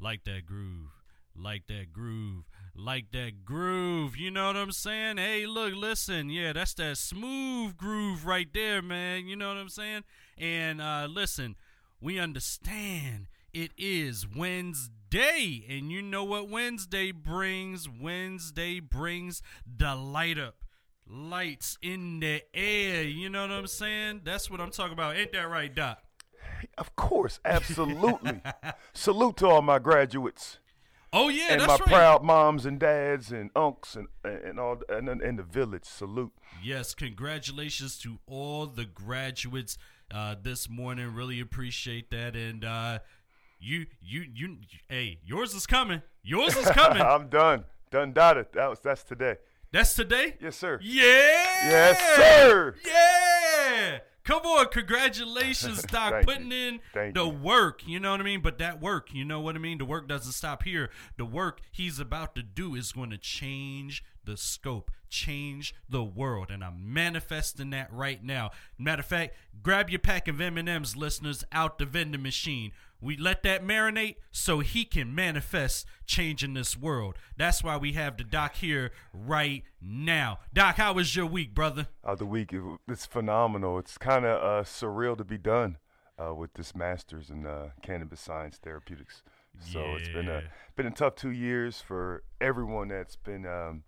like that groove, like that groove, like that groove. You know what I'm saying? Hey, look, listen, yeah, that's that smooth groove right there, man. You know what I'm saying? And uh, listen, we understand it is Wednesday, and you know what Wednesday brings? Wednesday brings the light up. Lights in the air. You know what I'm saying? That's what I'm talking about. Ain't that right, Doc? Of course, absolutely. Salute to all my graduates Oh yeah, and my right. proud moms and dads and unks and and all and in the village. Salute. Yes, congratulations to all the graduates uh, this morning. Really appreciate that. And uh, you, you, you, hey, yours is coming. Yours is coming. I'm done. Done dotted. That was that's today. That's today. Yes, sir. Yeah. Yes, sir. Yeah. Come on, congratulations, Doc, Thank putting you. in Thank the you. work. You know what I mean? But that work, you know what I mean? The work doesn't stop here. The work he's about to do is going to change the scope, change the world, and I'm manifesting that right now. Matter of fact, grab your pack of M&Ms, listeners, out the vending machine. We let that marinate so he can manifest changing this world. That's why we have the Doc here right now. Doc, how was your week, brother? Uh, the week it, it's phenomenal. It's kind of uh, surreal to be done uh, with this master's in uh, cannabis science therapeutics. So it's been a been a tough two years for everyone that's been, um,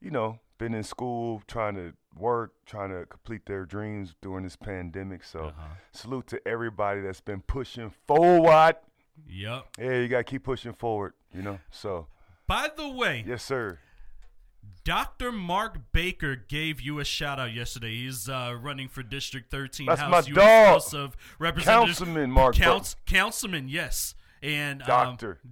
you know, been in school trying to work, trying to complete their dreams during this pandemic. So Uh-huh. salute to everybody that's been pushing forward. Yep. Yeah, you gotta keep pushing forward. You know. So By the way, yes, sir. Dr. Mark Baker gave you a shout out yesterday. He's uh, running for District 13 That's House, my US dog. House of Representatives. Councilman Mark Councilman, yes. And um,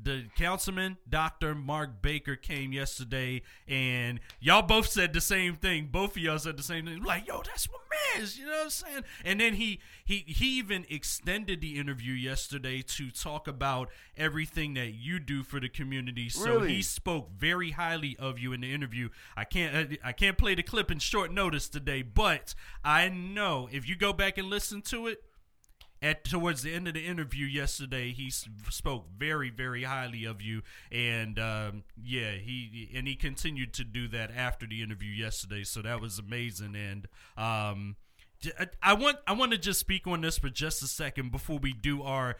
the councilman, Dr. Mark Baker, came yesterday, and y'all both said the same thing. Both of y'all said the same thing. Like, yo, that's what man's, you know what I'm saying? And then he he he even extended the interview yesterday to talk about everything that you do for the community. So Really? he spoke very highly of you in the interview. I can't I can't play the clip in short notice today, but I know if you go back and listen to it, at towards the end of the interview yesterday, he spoke very, very highly of you, and um, yeah, he and he continued to do that after the interview yesterday. So that was amazing, and um, I want I want to just speak on this for just a second before we do our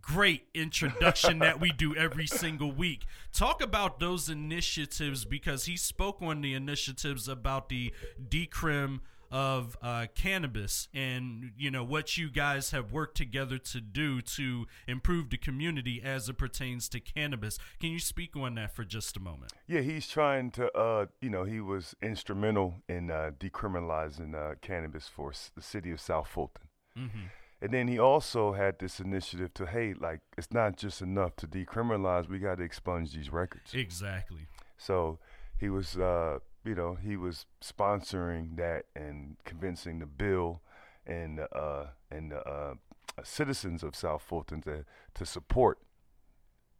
great introduction that we do every single week. Talk about those initiatives because he spoke on the initiatives about the decrim of uh, cannabis and you know what you guys have worked together to do to improve the community as it pertains to cannabis. Can you speak on that for just a moment? Yeah, he's trying to, uh, you know, he was instrumental in uh, decriminalizing uh, cannabis for s- the city of South Fulton. Mm-hmm. And then he also had this initiative to, hey, like, it's not just enough to decriminalize, we got to expunge these records. Exactly. So he was, uh, you know, he was sponsoring that and convincing the bill and uh, and the uh, citizens of South Fulton to to support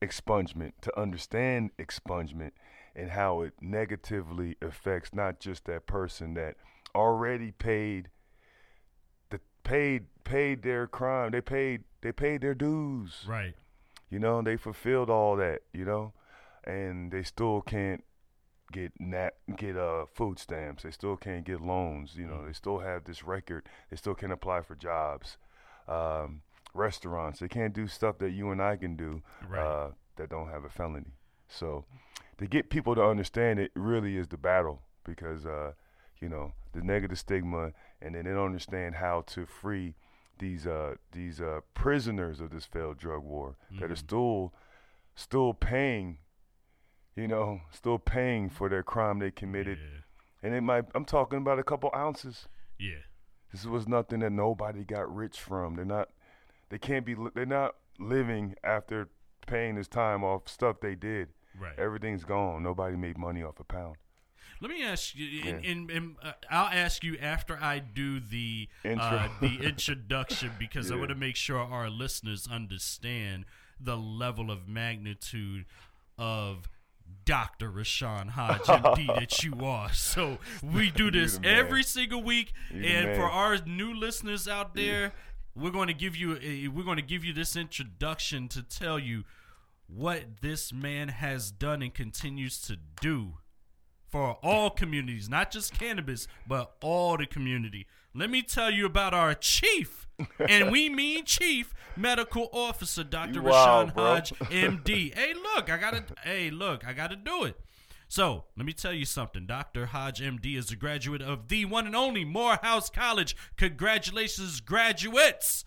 expungement, to understand expungement and how it negatively affects not just that person that already paid the paid paid their crime, they paid they paid their dues. Right. You know, they fulfilled all that, you know, and they still can't get nat get uh food stamps. They still can't get loans. You know, they still have this record. They still can't apply for jobs. Um, restaurants. They can't do stuff that you and I can do Right. uh, that don't have a felony. So to get people to understand it really is the battle because uh, you know the negative stigma, and then they don't understand how to free these uh, these uh, prisoners of this failed drug war that are Mhm. still still paying, you know, still paying for their crime they committed, Yeah. and it might. I'm talking about a couple ounces. Yeah. This was nothing that nobody got rich from. They're not. They can't be. They're not living after paying this time off stuff they did. Right. Everything's gone. Nobody made money off a pound. Let me ask you, and, Yeah. and, and uh, I'll ask you after I do the Intro. uh, the introduction because I want to make sure our listeners understand the level of magnitude of Dr. Rasean Hodge MD that you are. So we do this every single week, You and for our new listeners out there, we're going to give you a, we're going to give you this introduction to tell you what this man has done and continues to do for all communities, not just cannabis, but all the community. Let me tell you about our chief, and we mean chief medical officer, Dr. You Rasean. Hodge, MD. hey, look, I gotta. Hey, look, I gotta do it. So let me tell you something. Dr. Hodge, MD, is a graduate of the one and only Morehouse College. Congratulations, graduates!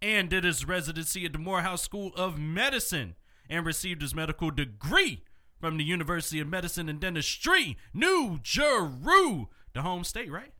And did his residency at the Morehouse School of Medicine and received his medical degree from the University of Medicine and Dentistry, New Jersey, the home state, right?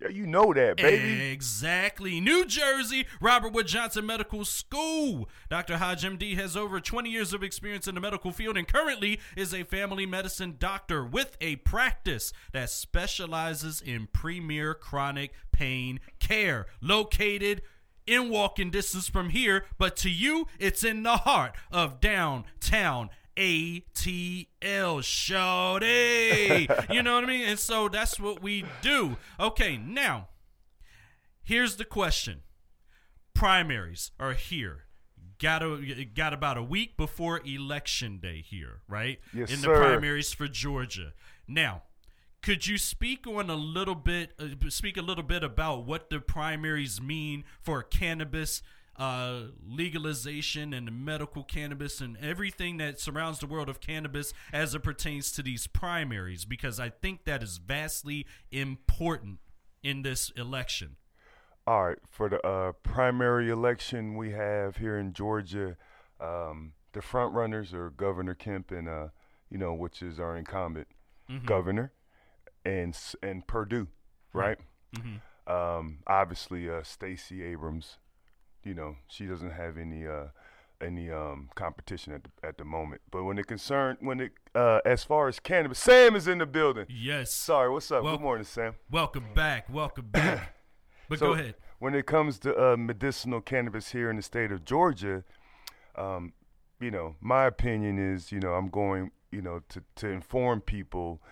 Yeah, you know that, baby. Exactly. New Jersey, Robert Wood Johnson Medical School. Dr. Hodge MD has over 20 years of experience in the medical field and currently is a family medicine doctor with a practice that specializes in premier chronic pain care. Located in walking distance from here, but to you, it's in the heart of downtown ATL Shorty. you know what I mean? And so that's what we do. Okay, now, here's the question. Primaries are here. Got a, got about a week before election day here, right? Yes, In sir. the primaries for Georgia. Now, could you speak on a little bit uh, speak a little bit about what the primaries mean for cannabis uh, legalization and the medical cannabis and everything that surrounds the world of cannabis as it pertains to these primaries because I think that is vastly important in this election. All right, for the uh, primary election we have here in Georgia, um, the front runners are Governor Kemp and uh, you know, which is our incumbent governor, and and Perdue, right? Mhm. Um, obviously, uh, Stacey Abrams, you know, she doesn't have any uh, any um, competition at the, at the moment. But when it concern when it uh, as far as cannabis, Sam is in the building. Yes. Sorry, what's up? Well- Good morning, Sam. Welcome back. Welcome back. But So, go ahead. When it comes to uh, medicinal cannabis here in the state of Georgia, um, you know, my opinion is, you know, I'm going, you know, to, to inform people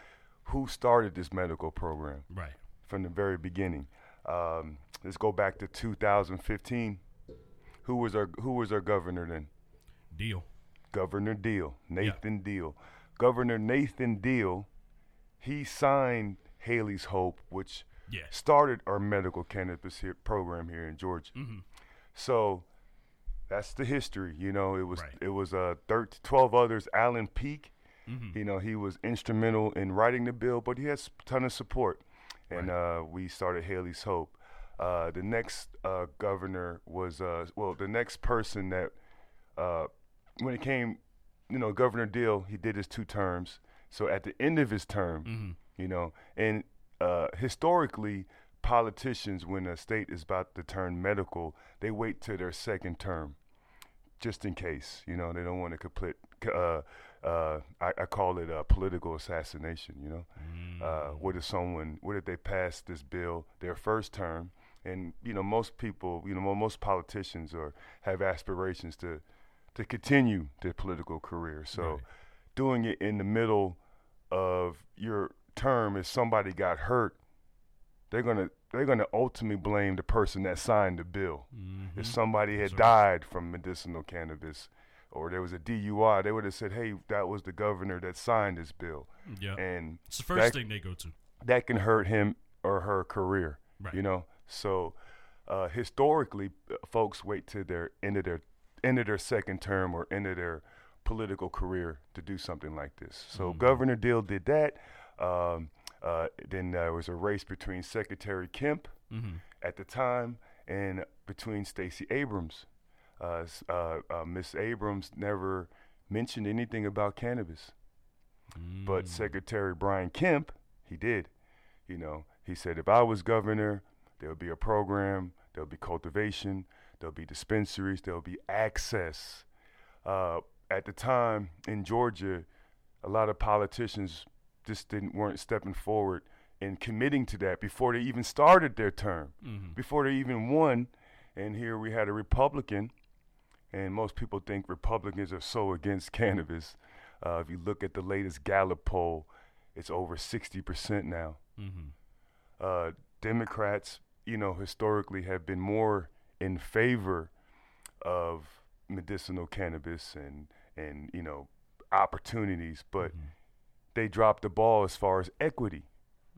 who started this medical program Right. from the very beginning. Um, let's go back to 2015. Who was our Who was our governor then? Deal. Governor Deal, Nathan Deal. Governor Nathan Deal, he signed Haleigh's Hope, which Yeah. started our medical cannabis here, program here in Georgia. Mhm. So that's the history. You know, it was Right. it was uh, 13, 12 others. Allen Peake, Mhm. you know, he was instrumental in writing the bill, but he has a ton of support. And uh, we started Haleigh's Hope. Uh, the next uh, governor was uh, well, the next person that uh, when it came, you know, Governor Deal, he did his two terms. So at the end of his term, Mhm. you know, and uh, historically, politicians, when a state is about to turn medical, they wait till their second term, just in case. You know, they don't want to complete. Uh, uh, I, I call it a political assassination. You know, uh, what if someone, what if they pass this bill their first term, and you know, most people, you know, most politicians or have aspirations to to continue their political career. So, Right. doing it in the middle of your term, if somebody got hurt, they're gonna they're gonna ultimately blame the person that signed the bill. Mhm. If somebody had right. died from medicinal cannabis, or there was a DUI, they would have said, "Hey, that was the governor that signed this bill," Yeah. and It's the first that- thing they go to. that can hurt him or her career. Right. You know, so uh, historically, folks wait to their end of their end of their second term or end of their political career to do something like this. So Mhm. Governor Deal did that. Um, uh, then there was a race between Secretary Kemp hmm at the time and between Stacey Abrams. Uh, uh, uh, Miss Abrams never mentioned anything about cannabis. Mm. But Secretary Brian Kemp, he did. You know, he said if I was governor, there would be a program, there'll be cultivation, there'll be dispensaries, there'll be access. Uh, at the time in Georgia, a lot of politicians just didn't weren't stepping forward and committing to that before they even started their term, Mhm. before they even won. And here we had a Republican, and most people think Republicans are so against cannabis. Uh, if you look at the latest Gallup poll, it's over 60% now. Mhm. Uh, Democrats, you know, historically have been more in favor of medicinal cannabis and and you know opportunities, but Mhm. they dropped the ball as far as equity.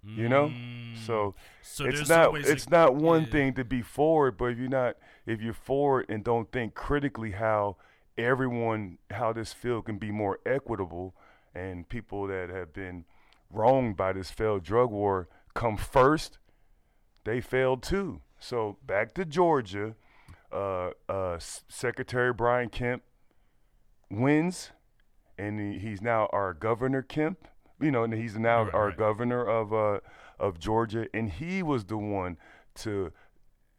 You know, Mm. so So it's not it's not one yeah. thing to be forward, but if you're not if you're forward and don't think critically how everyone how this field can be more equitable and people that have been wronged by this failed drug war come first, they failed too. So back to Georgia, uh, uh, Secretary Brian Kemp wins, and he, he's now our governor Kemp. You know, and he's now Right, our right. governor of uh, of Georgia, and he was the one to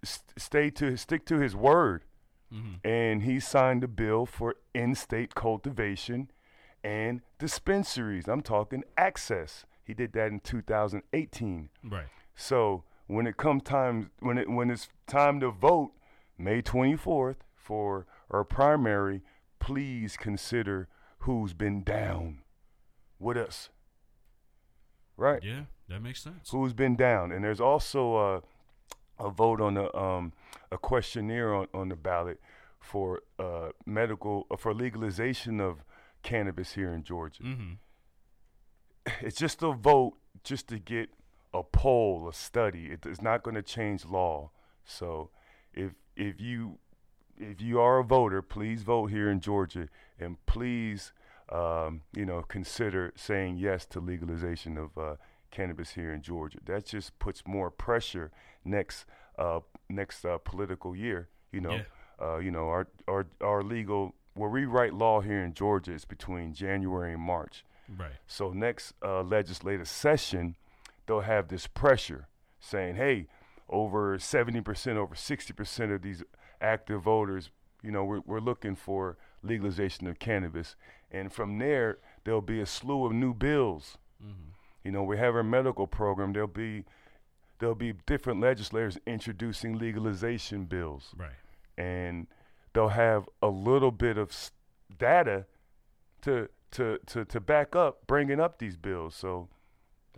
st- stay to stick to his word, Mhm. and he signed a bill for in-state cultivation and dispensaries. I'm talking access. He did that in 2018. Right. So when it come time when it when it's time to vote, May 24th for our primary, please consider who's been down with us. Right? Yeah, that makes sense. Who's been down? And there's also a a vote on a um a questionnaire on, on the ballot for uh medical uh, for legalization of cannabis here in Georgia Mm-hmm. it's just a vote just to get a poll, a study. It is not going to change law. So if if you if you are a voter, please vote here in Georgia, and please um, you know consider saying yes to legalization of uh, cannabis here in Georgia. That just puts more pressure next uh, next uh, political year. You know, Yeah. uh, you know our our our legal where we write law here in Georgia is between January and March. Right. So next uh, legislative session, they'll have this pressure saying, "Hey, over 70%, over 60% of these active voters, you know, we're, we're looking for legalization of cannabis." And from there, there'll be a slew of new bills. Mm-hmm. You know, we have our medical program. There'll be there'll be different legislators introducing legalization bills Right. and they'll have a little bit of data to to to to back up bringing up these bills. So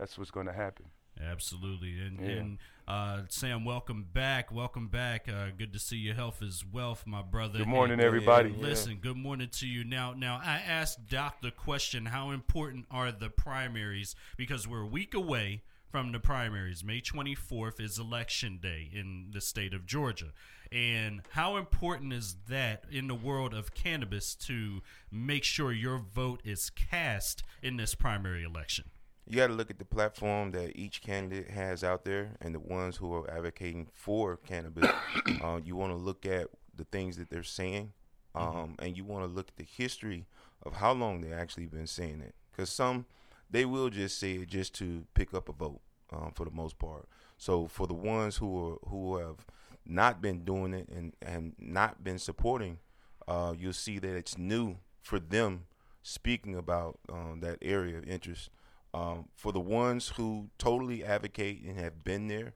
that's what's going to happen. Absolutely. And, Yeah. and uh, Sam, welcome back. Welcome back. Uh, good to see your health is wealth, my brother. Good morning, And, everybody. yeah. Listen, good morning to you. Now, now I asked Doc the question: How important are the primaries? Because we're a week away from the primaries. May 24th is election day in the state of Georgia, and how important is that in the world of cannabis to make sure your vote is cast in this primary election? You got to look at the platform that each candidate has out there, and the ones who are advocating for cannabis. uh, you want to look at the things that they're saying, um, and you want to look at the history of how long they actually been saying it. Because some they will just say it just to pick up a vote, um, for the most part. So for the ones who are who have not been doing it and and not been supporting, uh, you'll see that it's new for them speaking about um, that area of interest. Um, for the ones who totally advocate and have been there,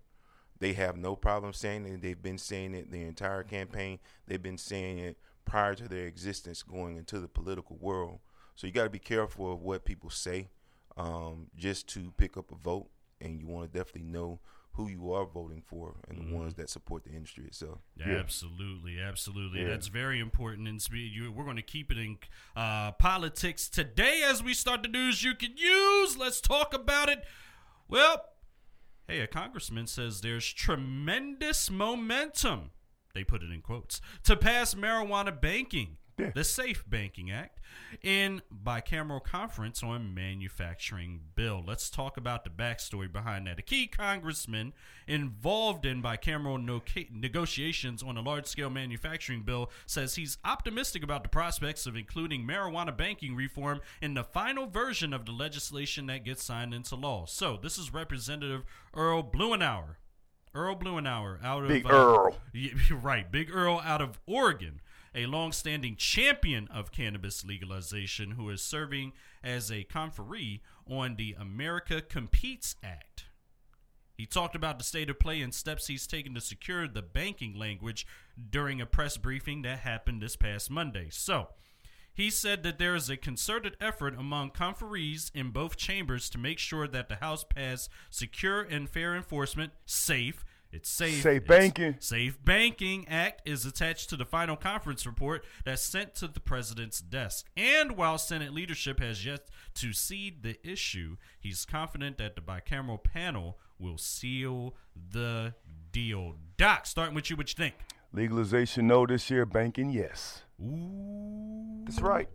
they have no problem saying it. They've been saying it the entire campaign. They've been saying it prior to their existence going into the political world. So you got to be careful of what people say um, just to pick up a vote, and you want to definitely know who you are voting for and the ones that support the industry itself. Yeah. Absolutely, absolutely. Yeah. That's very important. And we're going to keep it in uh, politics today as we start the news you can use. Let's talk about it. Well, hey, a congressman says there's tremendous momentum. They put it in quotes to pass marijuana banking, Yeah. the Safe Banking Act, in bicameral conference on manufacturing bill. Let's talk about the backstory behind that. A key congressman involved in bicameral no- negotiations on a large-scale manufacturing bill says he's optimistic about the prospects of including marijuana banking reform in the final version of the legislation that gets signed into law. So, this is Representative Earl Blumenauer. Earl Blumenauer out of Big uh, Earl. right, Big Earl out of Oregon, a longstanding champion of cannabis legalization who is serving as a conferee on the America Competes Act. He talked about the state of play and steps he's taken to secure the banking language during a press briefing that happened this past Monday. So, he said that there is a concerted effort among conferees in both chambers to make sure that the House pass secure and fair enforcement, safe, It's safe. Safe banking. Safe Banking Act is attached to the final conference report that's sent to the president's desk. And while Senate leadership has yet to cede the issue, he's confident that the bicameral panel will seal the deal. Doc, starting with you, what you think? Legalization no this year. Banking yes. Ooh. That's right.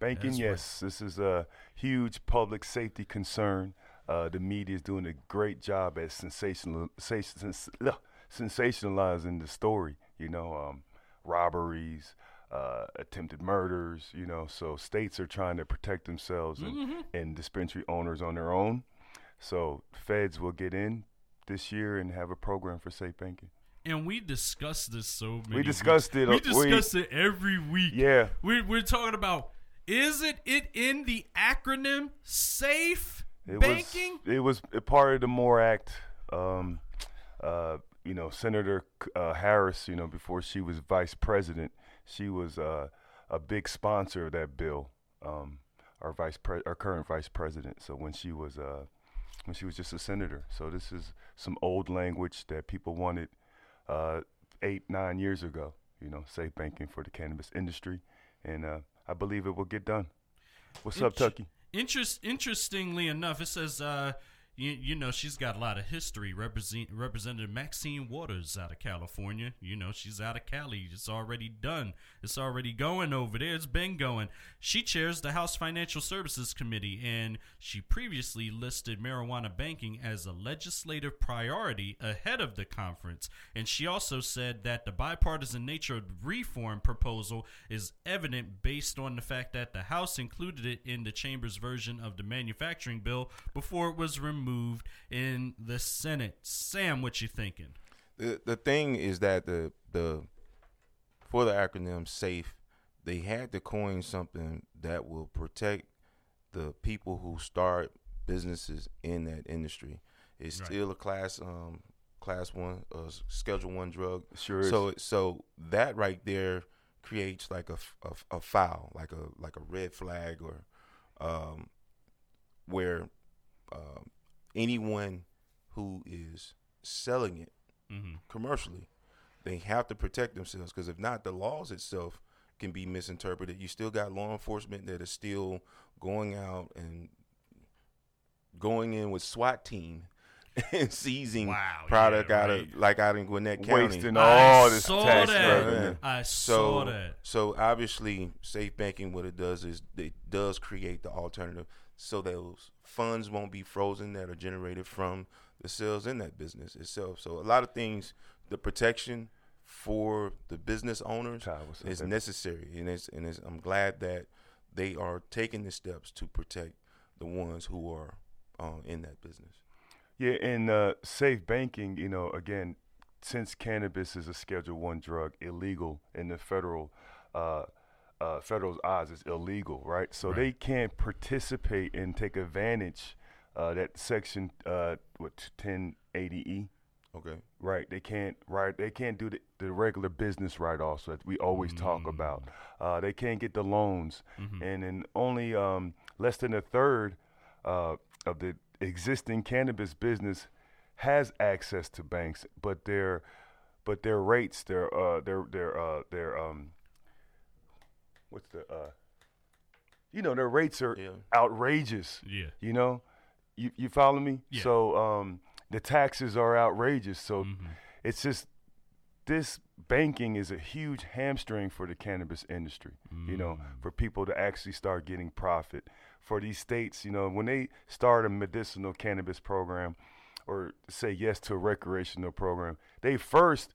Banking, That's right. yes. This is a huge public safety concern. Uh, the media is doing a great job at sensational, sens- sens- ugh, sensationalizing the story. You know, um, robberies, uh, attempted murders. You know, so states are trying to protect themselves and, Mm-hmm. and dispensary owners on their own. So feds will get in this year and have a program for safe banking. And we discussed this so many. discussed weeks. it, We uh, we- discussed it every week. Yeah. We're, we're talking about is it it in the acronym SAFE It banking? Was, it was a part of the MORE Act. Um, uh, you know, Senator uh, Harris. You know, before she was vice president, she was uh, a big sponsor of that bill. Um, our vice pre- our current vice president. So when she was uh, when she was just a senator. So this is some old language that people wanted uh, eight nine years ago. You know, safe banking for the cannabis industry, and uh, I believe it will get done. What's up, Tucky? Interest, interestingly enough, it says, uh, you, you know, she's got a lot of history. Represent, Representative Maxine Waters out of California. You know, she's out of Cali. It's already done. It's already going over there. It's been going. She chairs the House Financial Services Committee, and she previously listed marijuana banking as a legislative priority ahead of the conference. And she also said that the bipartisan nature of the reform proposal is evident based on the fact that the House included it in the chamber's version of the manufacturing bill before it was removed in the Senate. Sam, what you thinking? the the thing is that the the for the acronym safe they had to coin something that will protect the people who start businesses in that industry it's Right. still a class um class one uh, schedule one drug Sure is. so so that right there creates like a a foul like a like a red flag or um where um anyone who is selling it Mm-hmm. commercially. They have to protect themselves because if not, the laws itself can be misinterpreted. You still got law enforcement that is still going out and going in with SWAT team and seizing Wow, product yeah, out right. of like out in Gwinnett County. wasting I all this saw tax that. revenue. I So, saw that. so obviously, safe banking, what it does is it does create the alternative, so those funds won't be frozen that are generated from the sales in that business itself. So a lot of things, the protection for the business owners Ty, is baby? necessary, and it's and it's, I'm glad that they are taking the steps to protect the ones who are uh, in that business. Yeah, in uh, safe banking, you know, again, since cannabis is a Schedule One drug, illegal in the federal, uh, uh, federal's eyes, it's illegal, right? So Right. they can't participate and take advantage uh, that section uh, what 280E, Okay. right? They can't right. They can't do the, the regular business write-offs that we always talk about. Uh, they can't get the loans, and then only um, less than a third uh, of the existing cannabis business has access to banks, but their but their rates, their uh, their their uh, their um, what's the uh, you know their rates are Yeah. outrageous. Yeah. You know, you you follow me? Yeah. So um, the taxes are outrageous. So Mm-hmm. it's just this banking is a huge hamstring for the cannabis industry. You know, Mm. for people to actually start getting profit. For these states, you know, when they start a medicinal cannabis program or say yes to a recreational program, they first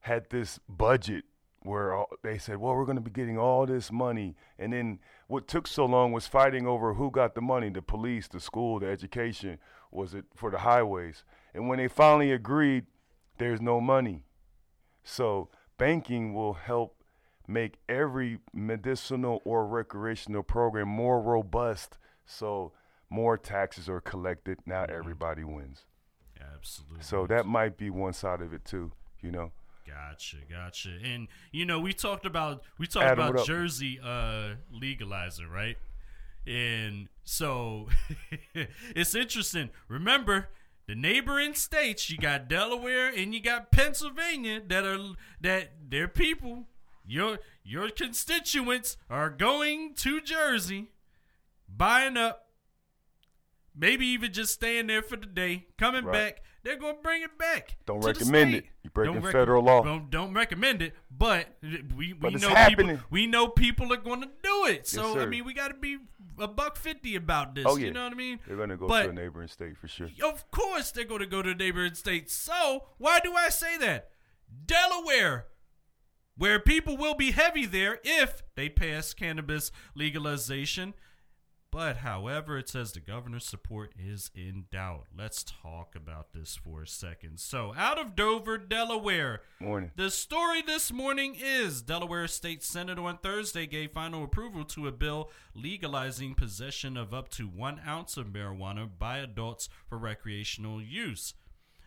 had this budget where all, they said, well, we're going to be getting all this money. And then what took so long was fighting over who got the money the police, the school, the education. Was it for the highways? And when they finally agreed, there's no money. So banking will help make every medicinal or recreational program more robust. So more taxes are collected. Now everybody wins. Absolutely. So that might be one side of it too. You know. Gotcha, gotcha. And you know, we talked about we talked Adam, about? Jersey uh legalizing, right? And so it's interesting. Remember, the neighboring states, you got Delaware and you got Pennsylvania that are that their people, your your constituents are going to Jersey, buying up, maybe even just staying there for the day, coming Right. back. They're gonna bring it back. Don't recommend state. it. You're breaking Don't rec- federal law. Don't, don't recommend it, but we, we But know happening. people. We know people are going to do it. So I mean, we got to be a buck fifty about this. Oh, yeah. You know what I mean? They're gonna go But- to a neighboring state for sure. Of course, they're going to go to a neighboring states. So, why do I say that? Delaware, where people will be heavy there if they pass cannabis legalization. But, however, it says the governor's support is in doubt. Let's talk about this for a second. So, out of Dover, Delaware, Morning. the story this morning is Delaware State Senate on Thursday gave final approval to a bill legalizing possession of up to one ounce of marijuana by adults for recreational use.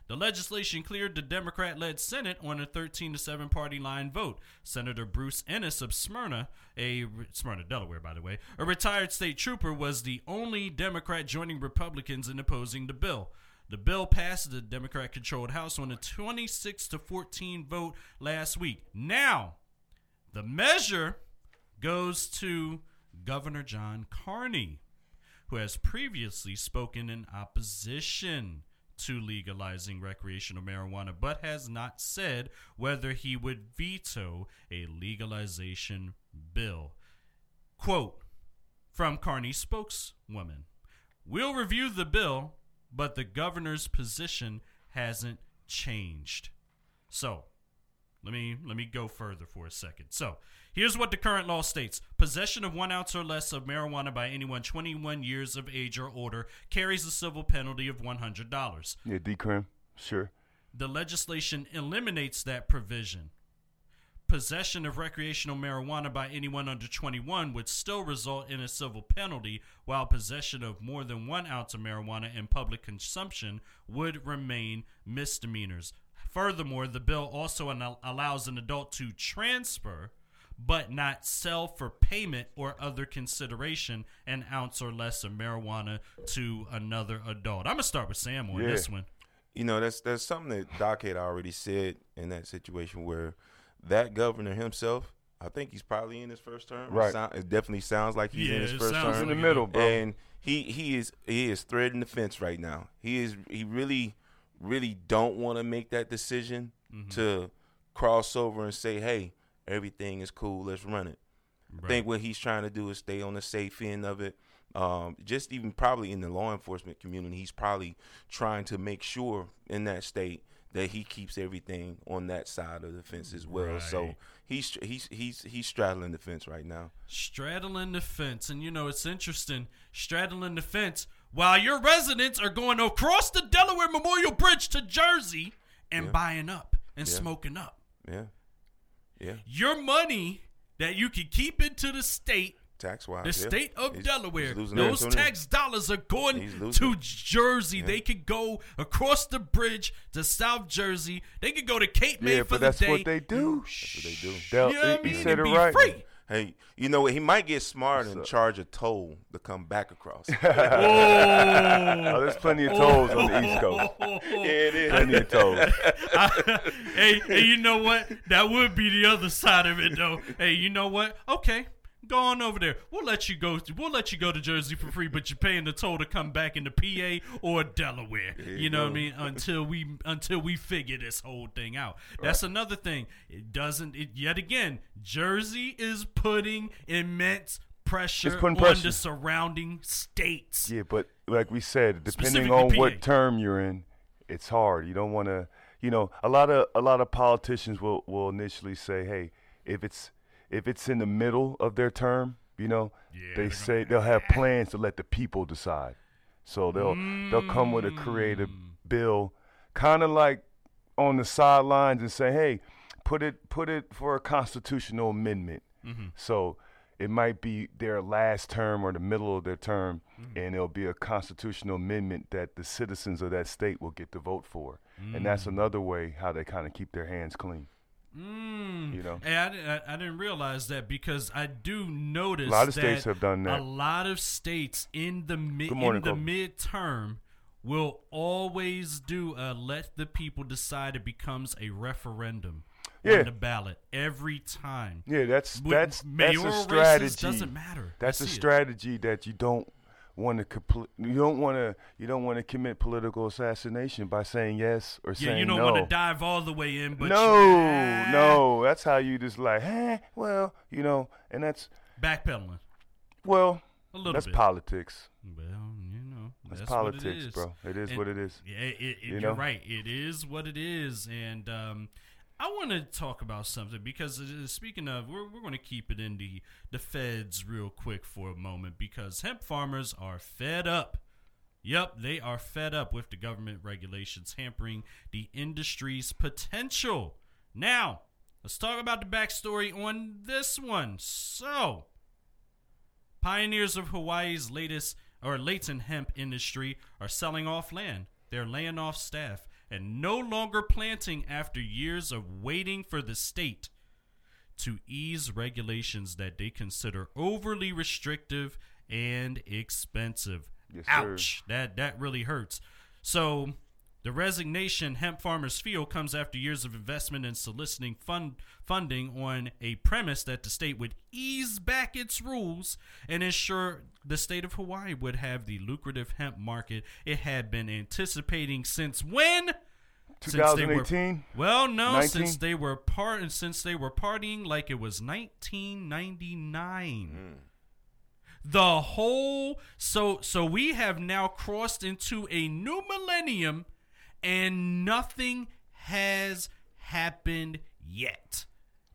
The legislation cleared the Democrat led Senate on a 13 to 7 party line vote. Senator Bruce Ennis of Smyrna, a Smyrna, Delaware, by the way, a retired state trooper, was the only Democrat joining Republicans in opposing the bill. The bill passed the Democrat controlled House on a 26 to 14 vote last week. Now, the measure goes to Governor John Carney, who has previously spoken in opposition to legalizing recreational marijuana, but has not said whether he would veto a legalization bill. Quote from Carney's spokeswoman We'll review the bill, but the governor's position hasn't changed. So, let me let me go further for a second. So, here's what the current law states: possession of one ounce or less of marijuana by anyone 21 years of age or older carries a civil penalty of $100. Yeah, decrim. Sure. The legislation eliminates that provision. Possession of recreational marijuana by anyone under 21 would still result in a civil penalty, while possession of more than one ounce of marijuana in public consumption would remain misdemeanors. Furthermore, the bill also an- allows an adult to transfer, but not sell for payment or other consideration, an ounce or less of marijuana to another adult. I'm going to start with Sam on Yeah. this one. You know, that's that's something that Doc had already said in that situation where that governor himself, I think he's probably in his first term. It, Right. sound, it definitely sounds like he's Yeah, in his it first sounds term. in the middle, bro. And he he is he is threading the fence right now. He is he really really don't want to make that decision Mm-hmm. to cross over and say, "Hey, everything is cool. Let's run it." I think what he's trying to do is stay on the safe end of it. Um, just even probably in the law enforcement community, he's probably trying to make sure in that state that he keeps everything on that side of the fence as well. So he's he's he's he's straddling the fence right now. straddling the fence. And you know, it's interesting, straddling the fence while your residents are going across the Delaware Memorial Bridge to Jersey and Yeah. buying up and Yeah. smoking up. Yeah, yeah. Your money that you can keep into the state. Tax wise, The state of Delaware, those those tax dollars are going to Jersey. They could go across the bridge to South Jersey. They could go to Cape May Yeah, for the that's day. what they do. That's what they do. They'll- You know what I mean? said it be right. free. Hey, you know what? He might get smart and up? charge a toll to come back across. Oh, there's plenty of tolls on the East Coast. yeah, it is. Plenty of tolls. hey, hey, you know what? That would be the other side of it, though. Hey, you know what? Okay, go on over there. We'll let you go. We'll let you go to Jersey for free, but you're paying the toll to come back into PA or Delaware. you You know what I mean? Until we until we figure this whole thing out. That's another thing. It doesn't. It, yet again, Jersey is putting immense pressure putting on pressure. the surrounding states. Yeah, but like we said, depending on PA. what term you're in, it's hard. You don't want to, you know, a lot of a lot of politicians will will initially say, "Hey, if it's if it's in the middle of their term, you know, Yeah, they say they'll have plans to let the people decide. So they'll they'll come with a creative Mm. bill, kind of like on the sidelines and say, "Hey, put it put it for a constitutional amendment." Mm-hmm. So it might be their last term or the middle of their term, Mm-hmm. and it'll be a constitutional amendment that the citizens of that state will get to vote for. And that's Mm. another way how they kind of keep their hands clean. Mm. You know? I, I, I didn't realize that because I do notice A lot of states have done that. A lot of states in the mid morning, in the Kobe. midterm will always do a let the people decide. It becomes a referendum Yeah. on the ballot every time. Yeah, that's that's that's a strategy. doesn't matter. That's a see it. strategy that you don't want to compl- you don't want to you don't want to commit political assassination by saying yes or Yeah, saying no. Yeah, you don't no. want to dive all the way in, but no, you, no, that's how you just like, eh, well, you know, and that's backpedaling well, a little that's bit. politics. well, you know, That's, that's, it politics, bro. It is And- what it is. Yeah, it, it, You you're know? right. It is what it is, and um, I want to talk about something because uh, speaking of, we're we're going to keep it in the the feds real quick for a moment because hemp farmers are fed up. Yep, they are fed up with the government regulations hampering the industry's potential. Now, let's talk about the backstory on this one. So, Pioneers of Hawaii's latest or latent hemp industry are selling off land. They're laying off staff and no longer planting after years of waiting for the state to ease regulations that they consider overly restrictive and expensive. Yes, sir. Ouch. That that really hurts. So the resignation hemp farmers feel comes after years of investment in soliciting fund funding on a premise that the state would ease back its rules and ensure the state of Hawaii would have the lucrative hemp market it had been anticipating since when? Since they were- 2018. well, no, 19? since they were part since they were partying like it was 1999. Hmm. The whole so so we have now crossed into a new millennium and nothing has happened yet.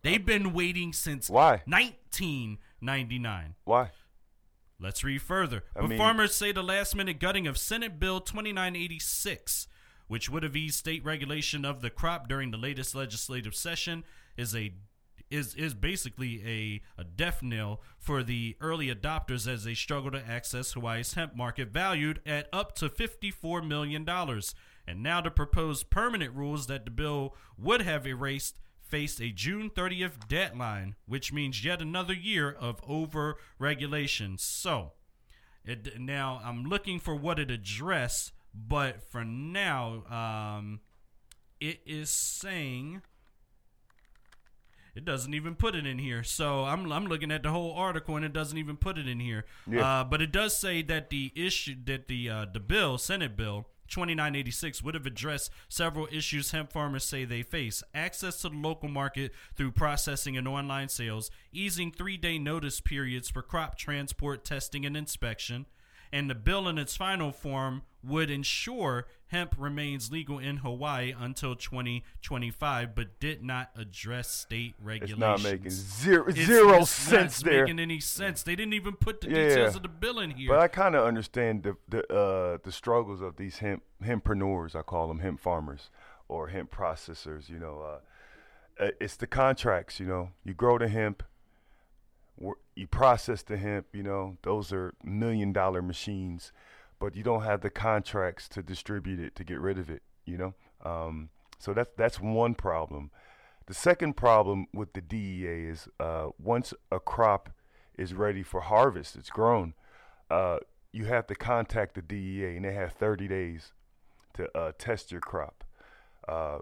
They've been waiting since Why? 1999. Why? Let's read further. I mean- farmers say the last minute gutting of Senate Bill 2986, which would have eased state regulation of the crop during the latest legislative session, is a is is basically a, a death knell for the early adopters as they struggle to access Hawaii's hemp market valued at up to $54 million. And now the proposed permanent rules that the bill would have erased faced a June 30th deadline, which means yet another year of over regulation. So, it, now I'm looking for what it addressed, but for now, um, it is saying it doesn't even put it in here. So I'm I'm looking at the whole article and it doesn't even put it in here. Yeah. Uh, but it does say that the issue that the uh, the bill Senate bill 2986 would have addressed several issues hemp farmers say they face access to the local market through processing and online sales, easing three day notice periods for crop transport, testing, and inspection. And the bill in its final form would ensure hemp remains legal in Hawaii until 2025, but did not address state regulations. It's not making zero It's- zero it's sense not there. making any sense. They didn't even put the Yeah. details of the bill in here. But I kind of understand the the uh, the struggles of these hemp hempreneurs. I call them hemp farmers or hemp processors. You know, uh, uh, it's the contracts. You know, you grow the hemp, you process the hemp. You know, those are million dollar machines, but you don't have the contracts to distribute it to get rid of it. You know, um, so that's that's one problem. The second problem with the DEA is uh, once a crop is ready for harvest, it's grown, uh, you have to contact the DEA, and they have 30 days to uh, test your crop. Uh,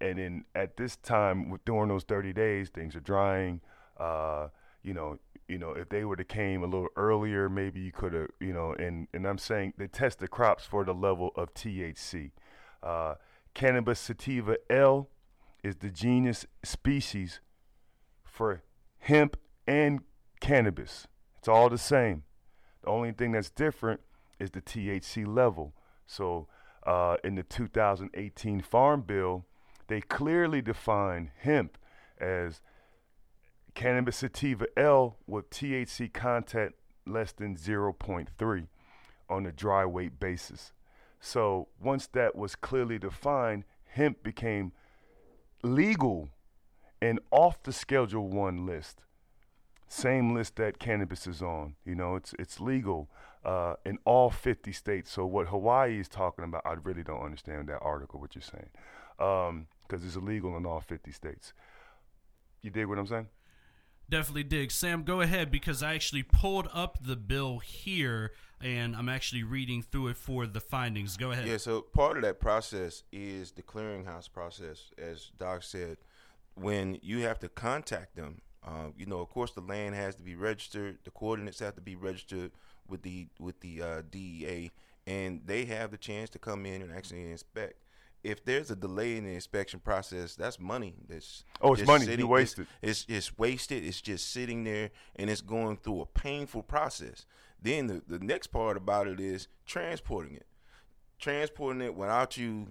and then at this time, during those 30 days, things are drying. Uh, you know, you know, if they would have came a little earlier, maybe you could have, you know. And and I'm saying they test the crops for the level of THC. Uh, Cannabis sativa L is the genus species for hemp and cannabis. It's all the same. The only thing that's different is the THC level. So, uh, in the 2018 Farm Bill, they clearly define hemp as cannabis sativa L with THC content less than 0.3 on a dry weight basis. So, once that was clearly defined, hemp became legal and off the Schedule One list. Same list that cannabis is on. You know, it's it's legal uh, in all 50 states. So what Hawaii is talking about, I really don't understand that article. What you're saying, because it's illegal in all 50 states. You dig what I'm saying? Definitely dig. Sam, go ahead because I actually pulled up the bill here and I'm actually reading through it for the findings. Go ahead. Yeah, so part of that process is the clearinghouse process, as Doc said. When you have to contact them, um, you know, of course, the land has to be registered. The coordinates have to be registered with the with the uh, DEA, and they have the chance to come in and actually inspect. If there's a delay in the inspection process, that's money. That's Oh, it's money. You wasted. It's, it's it's wasted. It's just sitting there, and it's going through a painful process. Then the the next part about it is transporting it transporting it without you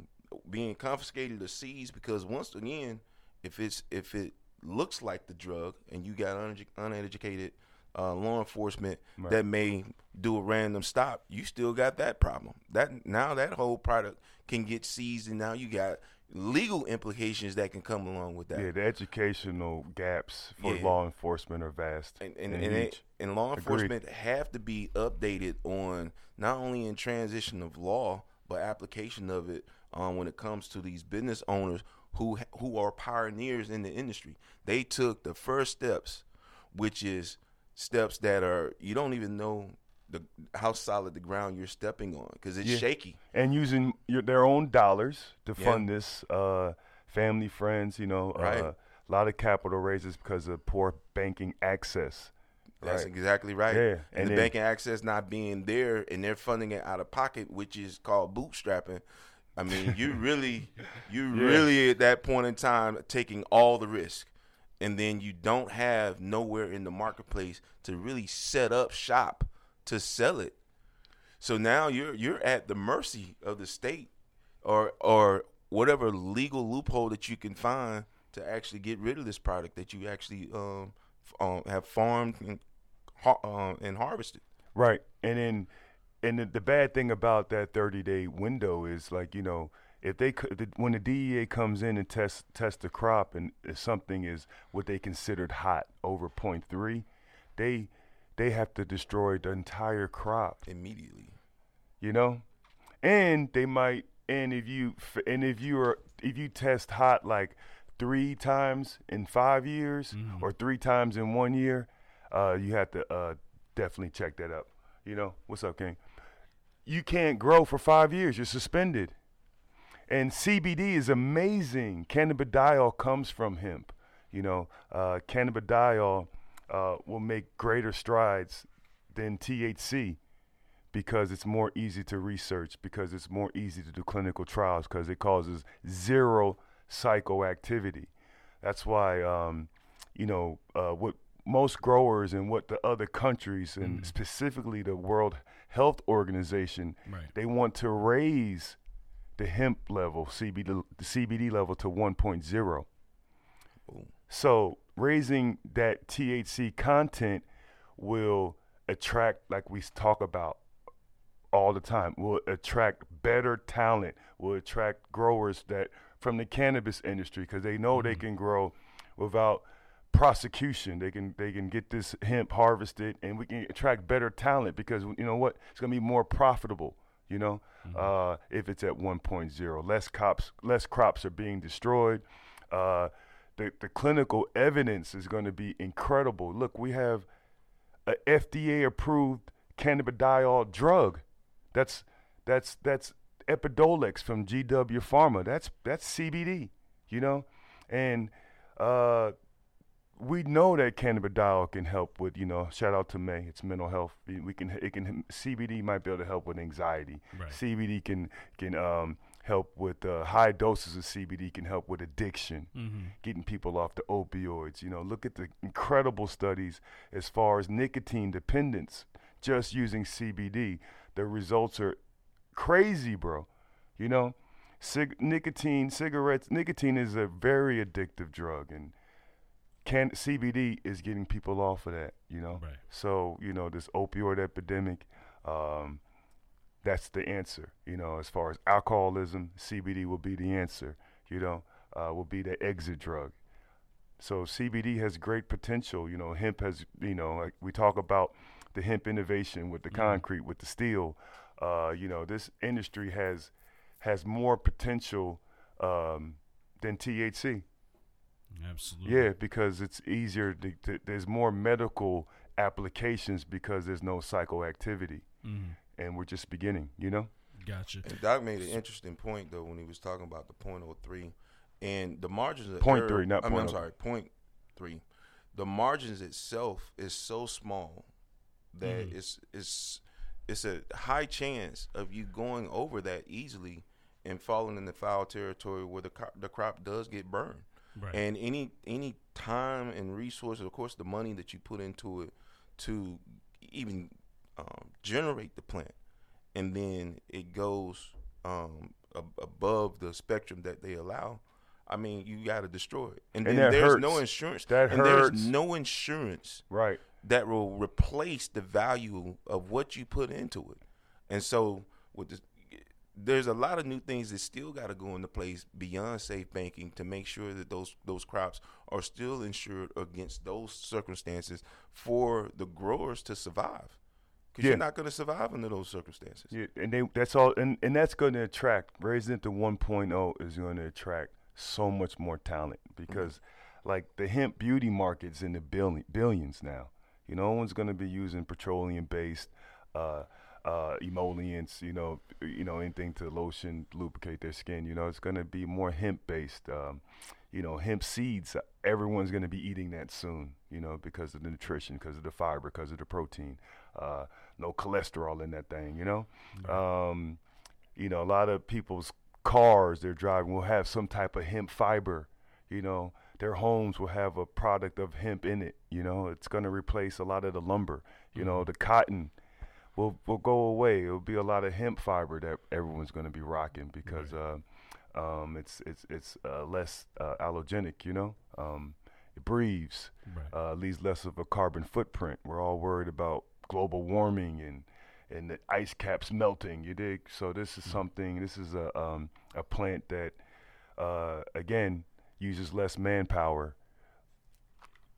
being confiscated or seized because once again if it's if it looks like the drug and you got unedu- uneducated uh, law enforcement Right. that may do a random stop you still got that problem that now that whole product can get seized and now you got legal implications that can come along with that Yeah, the educational gaps for Yeah. law enforcement are vast. and and, and huge. and law Agreed. enforcement have to be updated on not only in transition of law but application of it um, when it comes to these business owners who who are pioneers in the industry. They took the first steps, which is steps that are you don't even know the how solid the ground you're stepping on because it's Yeah. shaky. and using your, their own dollars to Yeah. fund this. Uh, family, friends, you know, Right. uh, a lot of capital raises because of poor banking access. That's Right. exactly right. Yeah, And, and the then- banking access not being there and they're funding it out of pocket, which is called bootstrapping. I mean, you really, you Yeah. really at that point in time taking all the risk, and then you don't have nowhere in the marketplace to really set up shop to sell it. So now you're you're at the mercy of the state, or or whatever legal loophole that you can find to actually get rid of this product that you actually um, um have farmed and, um, and harvested. Right. And then, and the, the bad thing about that 30 day window is like, you know, if they could, when the DEA comes in and test test the crop and if something is what they considered hot over 0.3, they they have to destroy the entire crop, immediately. you know? And they might and if you and if you are if you test hot like 3 times in 5 years or 3 times in 1 year, uh you have to uh definitely check that up. You know, what's up, King? You can't grow for five years. You're suspended. And CBD is amazing. Cannabidiol comes from hemp. You know, uh, cannabidiol uh, will make greater strides than THC because it's more easy to research, because it's more easy to do clinical trials, because it causes zero psychoactivity. That's why, um, you know, uh, what most growers and what the other countries and specifically the World Health Organization, Right. they want to raise the hemp level, CBD, the CBD level to 1.0. Ooh. So raising that THC content will attract, like we talk about all the time, will attract better talent, will attract growers that from the cannabis industry because they know they mm-hmm. can grow without prosecution. They can they can get this hemp harvested, and we can attract better talent because you know what? It's gonna be more profitable. You know, uh, if it's at 1.0, less crops less crops are being destroyed. Uh, the the clinical evidence is going to be incredible. Look, we have a FDA approved cannabidiol drug. That's that's that's Epidiolex from GW Pharma. That's that's CBD, you know, and uh, we know that cannabidiol can help with you know. Shout out to May. It's mental health. We can it can CBD might be able to help with anxiety. Right. CBD can can um, help with uh, high doses of CBD can help with addiction Mm-hmm. getting people off the opioids. You know, look at the incredible studies as far as nicotine dependence just using CBD. The results are crazy, bro. You know, Cig- nicotine, cigarettes, nicotine is a very addictive drug, and can CBD is getting people off of that. You know, Right. so you know this opioid epidemic. Um, that's the answer. You know, as far as alcoholism, CBD will be the answer. You know, uh, will be the exit drug. So CBD has great potential. You know, hemp has. You know, like we talk about the hemp innovation with the concrete, with the steel. Uh, you know, this industry has has more potential um, than THC. Absolutely. Yeah, because it's easier. To, to, there's more medical applications because there's no psychoactivity. Mhm. and we're just beginning. You know. Gotcha. And Doc made an interesting point though when he was talking about the .03 and the margins. Of Point error- three, not I mean, I'm oh. sorry, point three. The margins itself is so small that Mhm. it's it's it's a high chance of you going over that easily and falling in the foul territory where the crop, the crop does get burned. Right. And any any time and resources, of course, the money that you put into it to even um, generate the plant, and then it goes um, ab- above the spectrum that they allow. I mean, you got to destroy it, and, And then there's no insurance. That and hurts. there's no insurance Right. that will replace the value of what you put into it. And so with the, there's a lot of new things that still got to go into place beyond safe banking to make sure that those those crops are still insured against those circumstances for the growers to survive. Because Yeah. you're not going to survive under those circumstances. Yeah, and they that's all, and, and that's going to attract raising it to 1.0 is going to attract so much more talent because, like the hemp beauty market's in the billion, billions now. You know, no one's going to be using petroleum-based uh, uh, emollients. You know, you know anything to lotion, lubricate their skin. You know, it's going to be more hemp-based. Um, you know, hemp seeds. Everyone's going to be eating that soon. You know, because of the nutrition, because of the fiber, because of the protein. Uh, no cholesterol in that thing. You know. Um, you know, a lot of people's cars they're driving will have some type of hemp fiber. You know, their homes will have a product of hemp in it. You know, it's going to replace a lot of the lumber. You know, the cotton will will go away. It'll be a lot of hemp fiber that everyone's going to be rocking because uh, um, it's it's it's uh, less uh, allergenic. You know, um, it breathes Right. uh, leaves less of a carbon footprint. We're all worried about global warming and and the ice caps melting. You dig? So this is something. This is a um, a plant that uh, again uses less manpower.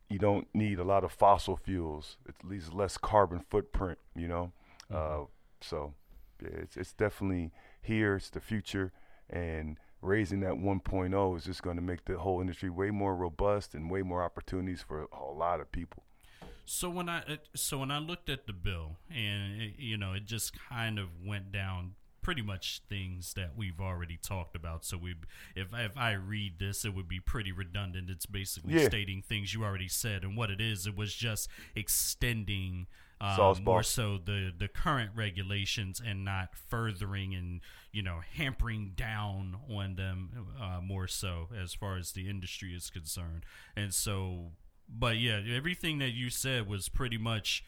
You don't need a lot of fossil fuels. It leaves less carbon footprint. You know, uh, so yeah, it's it's definitely here. It's the future, and raising that 1.0 is just going to make the whole industry way more robust and way more opportunities for a lot of people. So when I so when I looked at the bill, and it, you know, it just kind of went down pretty much things that we've already talked about. So we, if if I read this, it would be pretty redundant. It's basically Yeah. stating things you already said, and what it is, it was just extending. Um, more so the the current regulations and not furthering and you know hampering down on them uh, more so as far as the industry is concerned and so but yeah everything that you said was pretty much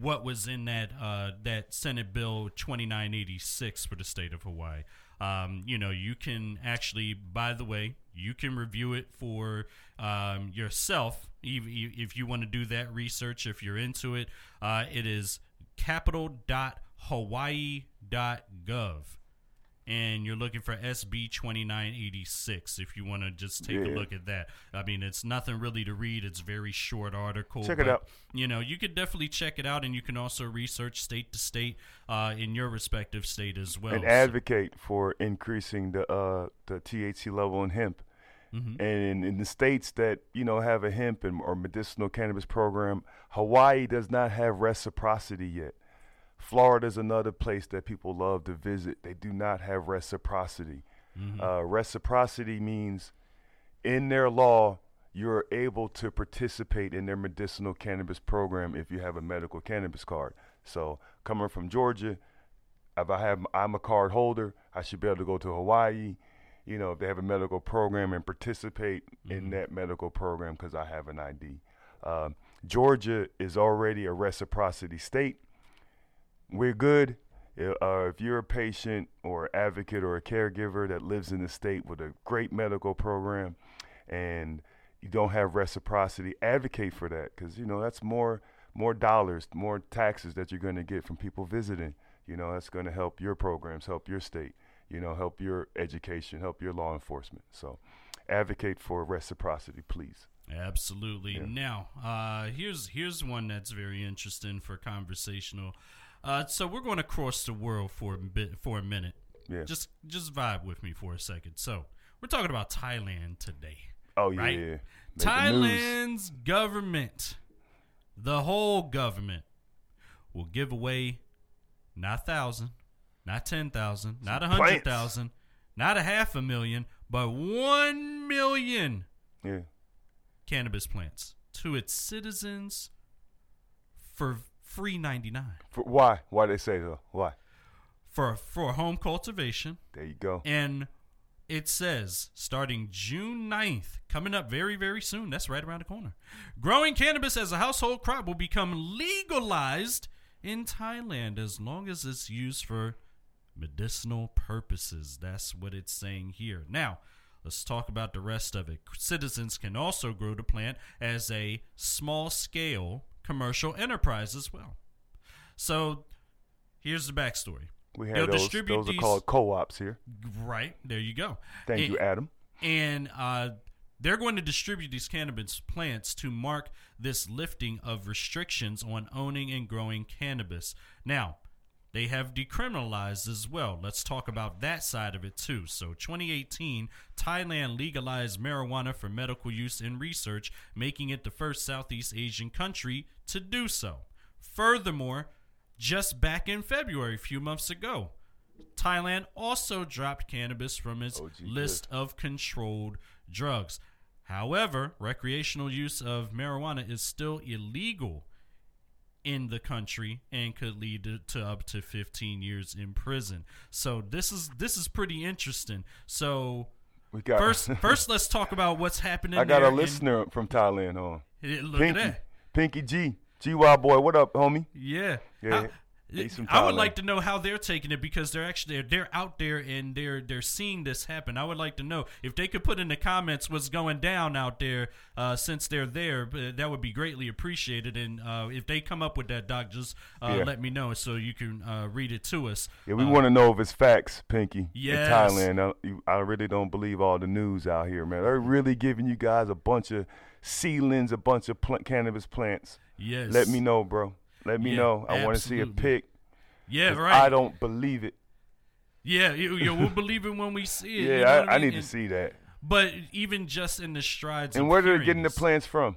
what was in that uh, that Senate Bill 2986 for the state of Hawaii. Um, you know, you can actually, by the way, you can review it for um, yourself if, if you want to do that research. If you're into it, uh, it is capitol.hawaii.gov. And you're looking for SB 2986 if you want to just take a look at that. I mean, it's nothing really to read. It's a very short article. Check it out. You know, you could definitely check it out, and you can also research state to state uh, in your respective state as well. and advocate for increasing the uh, the THC level in hemp. Mhm. And in the states that you know have a hemp and, or medicinal cannabis program, Hawaii does not have reciprocity yet. Florida is another place that people love to visit. They do not have reciprocity. Uh, reciprocity means in their law you're able to participate in their medicinal cannabis program if you have a medical cannabis card. So coming from Georgia, if I have I'm a card holder, I should be able to go to Hawaii. You know, if they have a medical program and participate in that medical program because I have an ID. Um, Georgia is already a reciprocity state. We're good. Uh, if you're a patient or advocate or a caregiver that lives in the state with a great medical program and you don't have reciprocity, advocate for that because you know that's more more dollars, more taxes that you're going to get from people visiting. You know, that's going to help your programs, help your state. You know, help your education, help your law enforcement. So, advocate for reciprocity, please. Absolutely. Yeah. Now, uh, here's here's one that's very interesting for conversational. Uh, so we're going to cross the world for a bit for a minute. Yeah. Just just vibe with me for a second. So we're talking about Thailand today. Oh yeah, right? yeah. Make the news. Thailand's government, the whole government, will give away not thousand, not ten thousand, not a hundred plants. not a half a million, but one million Yeah. cannabis plants to its citizens for free ninety nine For, why? Why they say so? Why? for for home cultivation. There you go. And it says starting June 9th, coming up very, very soon. That's right around the corner. Growing cannabis as a household crop will become legalized in Thailand as long as it's used for medicinal purposes. That's what it's saying here. Now, let's talk about the rest of it. Citizens can also grow the plant as a small scale commercial enterprise as well. So, here's the backstory. We They'll have those. distribute Those are these- called co-ops here. Right, there you go. Thank And- you, Adam. and uh, they're going to distribute these cannabis plants to mark this lifting of restrictions on owning and growing cannabis. Now, they have decriminalized as well. Let's talk about that side of it too. So, 2018, Thailand legalized marijuana for medical use and research, making it the first Southeast Asian country to do so. Furthermore, just back in February, a few months ago, Thailand also dropped cannabis from its Oh, list of controlled drugs. However, recreational use of marijuana is still illegal in the country and could lead to, to up to 15 years in prison. So this is this is pretty interesting. So We got first first let's talk about what's happening I got a listener from Thailand on. Look Pinky. at that. Pinky G. GY boy, what up, homie? Yeah. Yeah, How- he's from I would like to know how they're taking it because they're actually they're, they're out there and they're they're seeing this happen. I would like to know if they could put in the comments what's going down out there uh, since they're there. uh, That would be greatly appreciated. And uh, if they come up with that, doc, just uh, Yeah. let me know so you can uh, read it to us. Yeah, we Uh, want to know if it's facts, Pinky. In Thailand, I, I really don't believe all the news out here, man. They're really giving you guys a bunch of seedlings, a bunch of cannabis plants. Yes. Let me know, bro. Let me Yeah, know. I want to see a pic. Yeah, Right. I don't believe it. Yeah. You, you, we'll believe it when we see it. Yeah, you know I, I mean? need to see that. But even just in the strides. And where are they getting the plants from?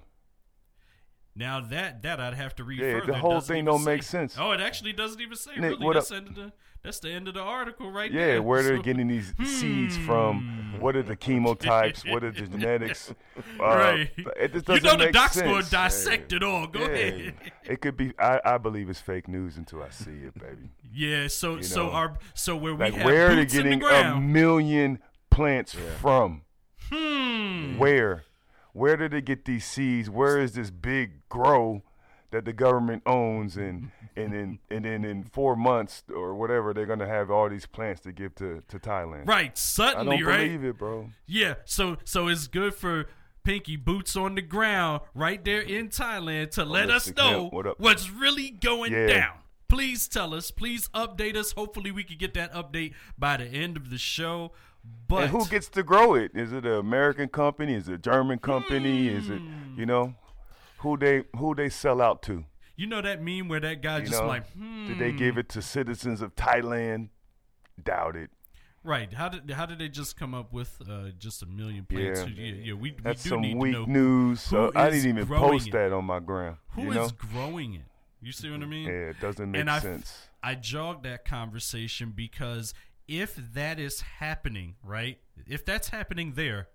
Now that that I'd have to read Yeah, the further. It whole thing don't say. make sense. Oh, it actually doesn't even say. Nick, really, what up? Uh, the end of the, that's the end of the article right Yeah, there. where they're So- getting these seeds Hmm. from? What are the chemotypes? what are the genetics? Uh, right. It just you doesn't know the make doc's sense. going to dissect it all. Go Yeah. ahead. It could be. I, I believe it's fake news until I see it, baby. Yeah. So You so our so where Like we have where are they boots in the getting a million plants from? hmm. Where? Where did they get these seeds? Where is this big grow that the government owns and and in and then in four months or whatever they're gonna have all these plants to give to, to Thailand? Right. I Suddenly, don't right? believe it, bro. Yeah, so so it's good for Pinky boots on the ground right there in Thailand to let us know what what's really going Yeah. down. Please tell us. Please update us. Hopefully, we can get that update by the end of the show. But and who gets to grow it? Is it an American company? Is it a German company? Is it you know who they who they sell out to? you know that meme where that guy You just know, like, hmm. did they give it to citizens of Thailand? Doubt it. right? How did how did they just come up with uh, just a million plants? Yeah. yeah, yeah, we, That's we do some need weak to know news. Who I didn't even post it. that on my gram. who is know? growing it. You see what I mean? Yeah, it doesn't make and I, sense. I jogged that conversation because if that is happening, right? If that's happening there,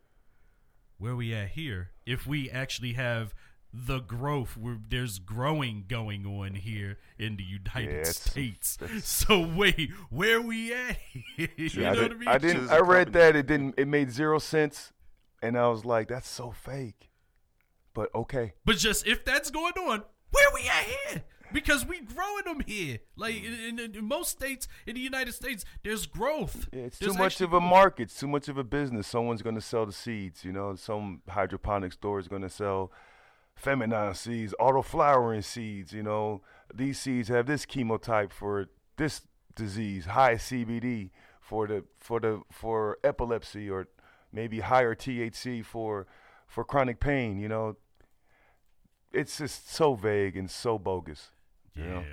where we at here? If we actually have the growth, where there's growing going on here in the United Yeah, it's- States. So wait, where we at? you Yeah, I, know what I mean? I didn't. Choose I a read company. that it didn't. It made zero sense, and I was like, "That's so fake." But okay, But just if that's going on, where we at here? Because we growing them here. Like in, in, in most states in the United States, there's growth. yeah, it's There's too much of a market. It's too much of a business. Someone's going to sell the seeds. You know, some hydroponic store is going to sell feminine seeds, auto flowering seeds. You know, these seeds have this chemotype for this disease, high CBD for the for the for epilepsy, or maybe higher THC for for chronic pain. You know, it's just so vague and so bogus. You know?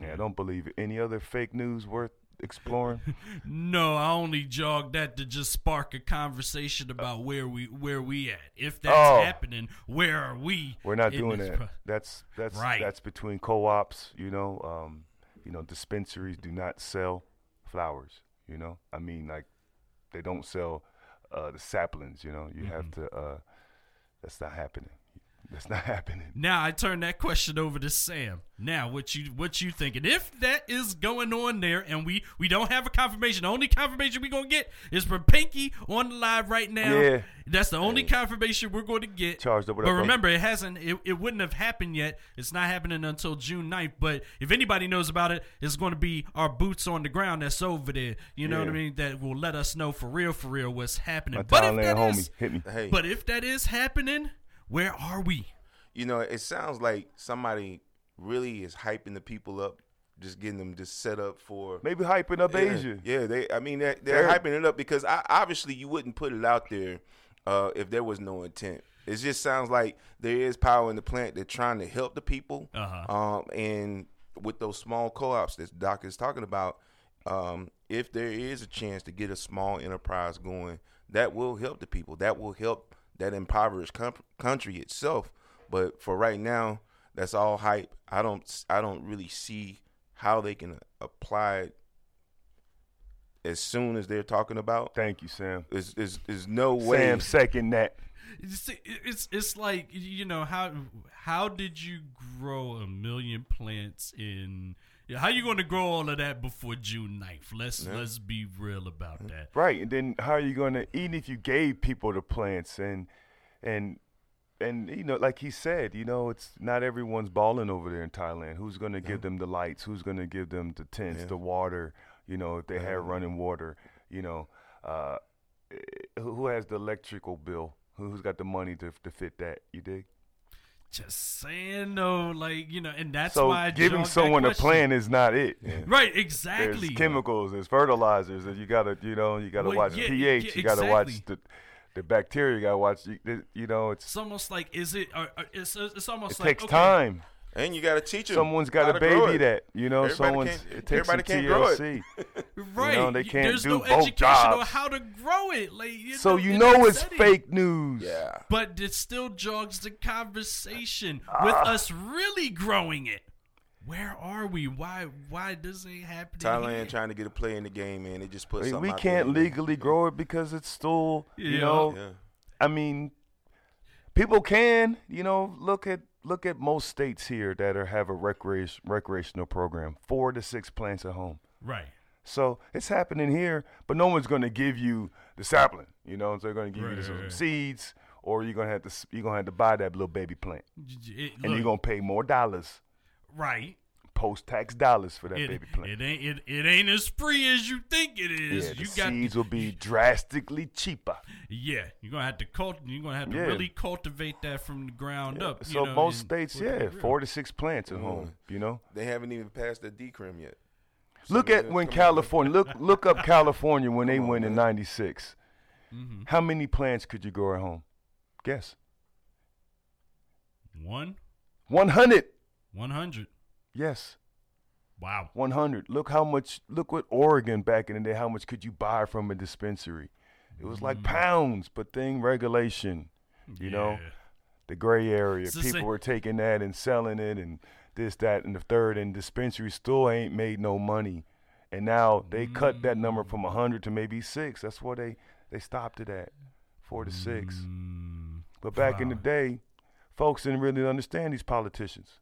Yeah, I don't believe it. Any other fake news worth exploring? No, I only jogged that to just spark a conversation about where we where we at. If that's Oh. happening, where are we? We're not doing that. pro- That's that's Right. that's between co-ops. You know, um, you know, dispensaries do not sell flowers. You know, I mean, like they don't sell uh, the saplings. You know, you have Mm-hmm. to. Uh, that's not happening. That's not happening. Now I turn that question over to Sam. Now, what you what you thinking? If that is going on there, and we we don't have a confirmation, the only confirmation we gonna get is from Pinky on the live right now. Yeah. that's the only confirmation we're going to get. Charged up with but that, bro. remember, it hasn't. It, it wouldn't have happened yet. It's not happening until June 9th. But if anybody knows about it, it's going to be our boots on the ground that's over there. You know what I mean? That will let us know for real, for real, what's happening. My but if Thailand that homie is- hit me. Hey, but if that is happening, where are we? you know, it sounds like somebody really is hyping the people up, just getting them just set up for Maybe hyping up yeah, Asia. Yeah, they. I mean, they're, they're They're- hyping it up because I, obviously you wouldn't put it out there uh, if there was no intent. It just sounds like there is power in the plant. They're trying to help the people, Uh-huh. um, and with those small co-ops that Doc is talking about, um, if there is a chance to get a small enterprise going, that will help the people. That will help that impoverished com- country itself. But for right now, that's all hype. I don't. I don't really see how they can apply it as soon as they're talking about. Thank you, Sam. There's, there's, there's no way. Sam second that. See, It's it's like you know how how did you grow a million plants in how you going to grow all of that before June 9th? Let's let's be real about that. Right, and then how are you going to even if you gave people the plants and and and you know, like he said, you know, it's not everyone's balling over there in Thailand. Who's going to give them the lights? Who's going to give them the tents, Yeah. the water? You know, if they have running water, you know, uh, who has the electrical bill? Who- Who's got the money to to fit that? You dig? Just saying though, like you know, and that's so why I giving someone a plan is not it. right? Exactly. There's Exactly. chemicals, there's fertilizers, and you gotta, you know, you gotta Well, watch yeah, pH, yeah, you gotta watch the the bacteria, you gotta watch, you, you know, it's It's almost like is it? Or, or it's it's almost it like takes okay, time. And you got to teach them. Someone's got how to to baby that, you know. Everybody someone's can't- it takes everybody can't grow it. TLC. Right? know, they can't There's do no both education on jobs. how to grow it. Like you so know, you know it's setting. fake news. Yeah. but it still jogs the conversation Ah. with us really growing it. Where are we? Why? Why does it happen? Thailand here? trying to get a play in the game, man. They just put I mean, something we can't there. legally grow it because it's still, you know. Yeah. I mean, people can, you know, look at look at most states here that are have a recreation recreational program, four to six plants at home. Right. So it's happening here, but no one's going to give you the sapling. You know, so they're going to give Right, you some right, seeds, or you're going to have to you're going to have to buy that little baby plant, It- and you're going to pay more dollars, right. Post tax dollars for that It, baby plant. it ain't it, it ain't as free as you think it is. yeah, the you got seeds will be drastically cheaper. yeah. You're gonna have to cult. You're gonna have to Yeah. really cultivate that from the ground Yeah, up. you So know, most states, yeah, four to six plants at home. You know, They haven't even passed the decrim yet. look at when them- California look look up California when they Come on, went in '96. Mm-hmm. How many plants could you grow at home? Guess. One, 100. one hundred. Yes. Wow. 100. Look how much, look what Oregon back in the day, how much could you buy from a dispensary? It was Mm. like pounds, but thing regulation, you know, the gray area. People same- were taking that and selling it and this, that, and the third, and dispensaries still ain't made no money. And now they cut that number from 100 to maybe six. That's where they, they stopped it at, four to six. Mm, But back in the day, folks didn't really understand these politicians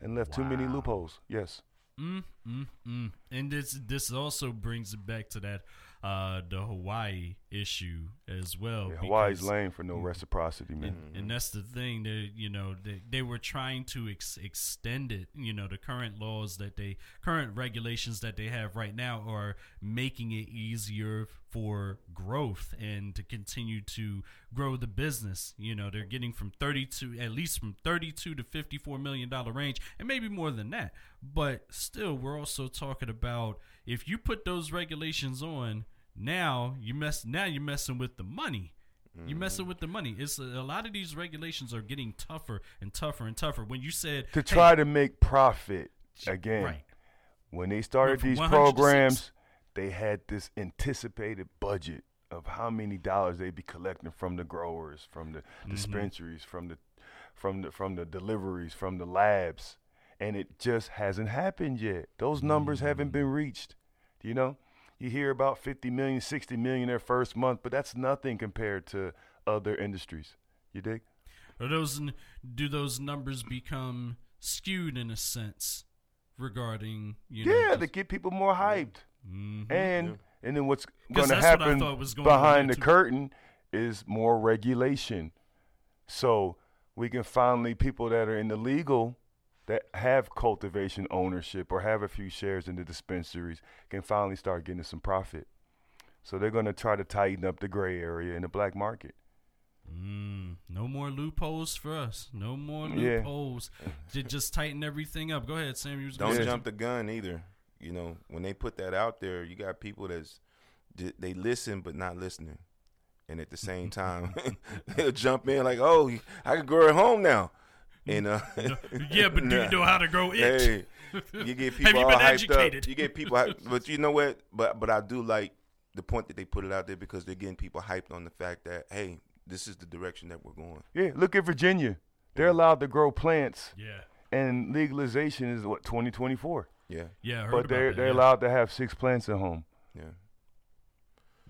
and left too many loopholes. Yes. Mm, mm, mm. And this this also brings it back to that uh the Hawaii issue as well. Yeah, Hawaii's lame for no reciprocity, man. And, and that's the thing that you know they, they were trying to ex- extend it you know the current laws that they current regulations that they have right now are making it easier for growth and to continue to grow the business you know they're getting from 32 at least from 32 to 54 million dollar range and maybe more than that but still we're also talking about if you put those regulations on now you mess now you're messing with the money you're messing with the money. It's a, a lot of these regulations are getting tougher and tougher and tougher. When you said To hey, try to make profit again. right, When they started these 100 to six. programs, they had this anticipated budget of how many dollars they'd be collecting from the growers, from the Mm-hmm. dispensaries, from the from the from the deliveries, from the labs. And it just hasn't happened yet. Those numbers haven't been reached. You know, you hear about 50 million, 60 million their first month, but that's nothing compared to other industries. You dig? Are those do those numbers become skewed in a sense regarding you know? yeah, just- to get people more hyped. Mhm. And and then what's going to that's what I happen going behind the too. curtain is more regulation. So we can finally people that are in the legal that have cultivation ownership or have a few shares in the dispensaries can finally start getting some profit. So they're going to try to tighten up the gray area in the black market. Mm, no more loopholes for us. No more loopholes. Ju- just tighten everything up. Go ahead, Sam. You was Don't jump the gun either. You know, when they put that out there, you got people that's j- they listen but not listening, and at the same time they'll jump in like, "Oh, I can grow at home now," and uh. Yeah, but do you know how to grow it? Hey, you get people Have you all been hyped educated? up. You get people, hyped, but you know what? But but I do like the point that they put it out there because they're getting people hyped on the fact that hey, this is the direction that we're going. Yeah, look at Virginia. They're allowed to grow plants Yeah. and legalization is what 2024. Yeah, Yeah, I heard But about they're that, they're yeah. allowed to have six plants at home. yeah,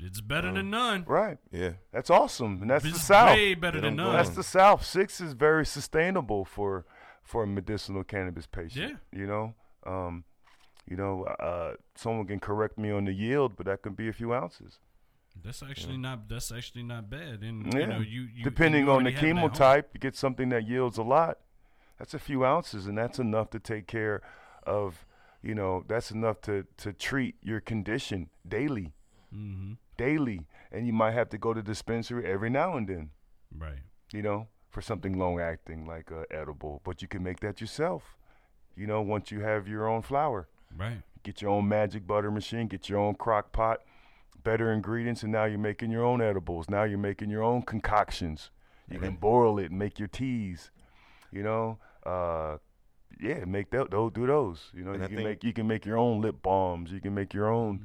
It's better Um, than none. Right. yeah. That's awesome. And that's the South. way better than none. That's the South. Six is very sustainable for for a medicinal cannabis patient. Yeah. You know, um, you know, uh, someone can correct me on the yield, but that could be a few ounces, That's actually not. That's actually not bad. And Yeah. you know, you, you depending you on the already have it at home. chemotype. You get something that yields a lot. That's a few ounces, and that's enough to take care of. You know, that's enough to to treat your condition daily, Mhm. daily, and you might have to go to dispensary every now and then. Right. you know, for something long acting like uh, edible. But you can make that yourself, you know, once you have your own flower. Right. Get your own magic butter machine, get your own crock pot, better ingredients, and now you're making your own edibles. Now you're making your own concoctions. You can boil it and make your teas, you know. Uh, yeah, make that. Those do those. You know, And you I can make you can make your own lip balms. You can make your own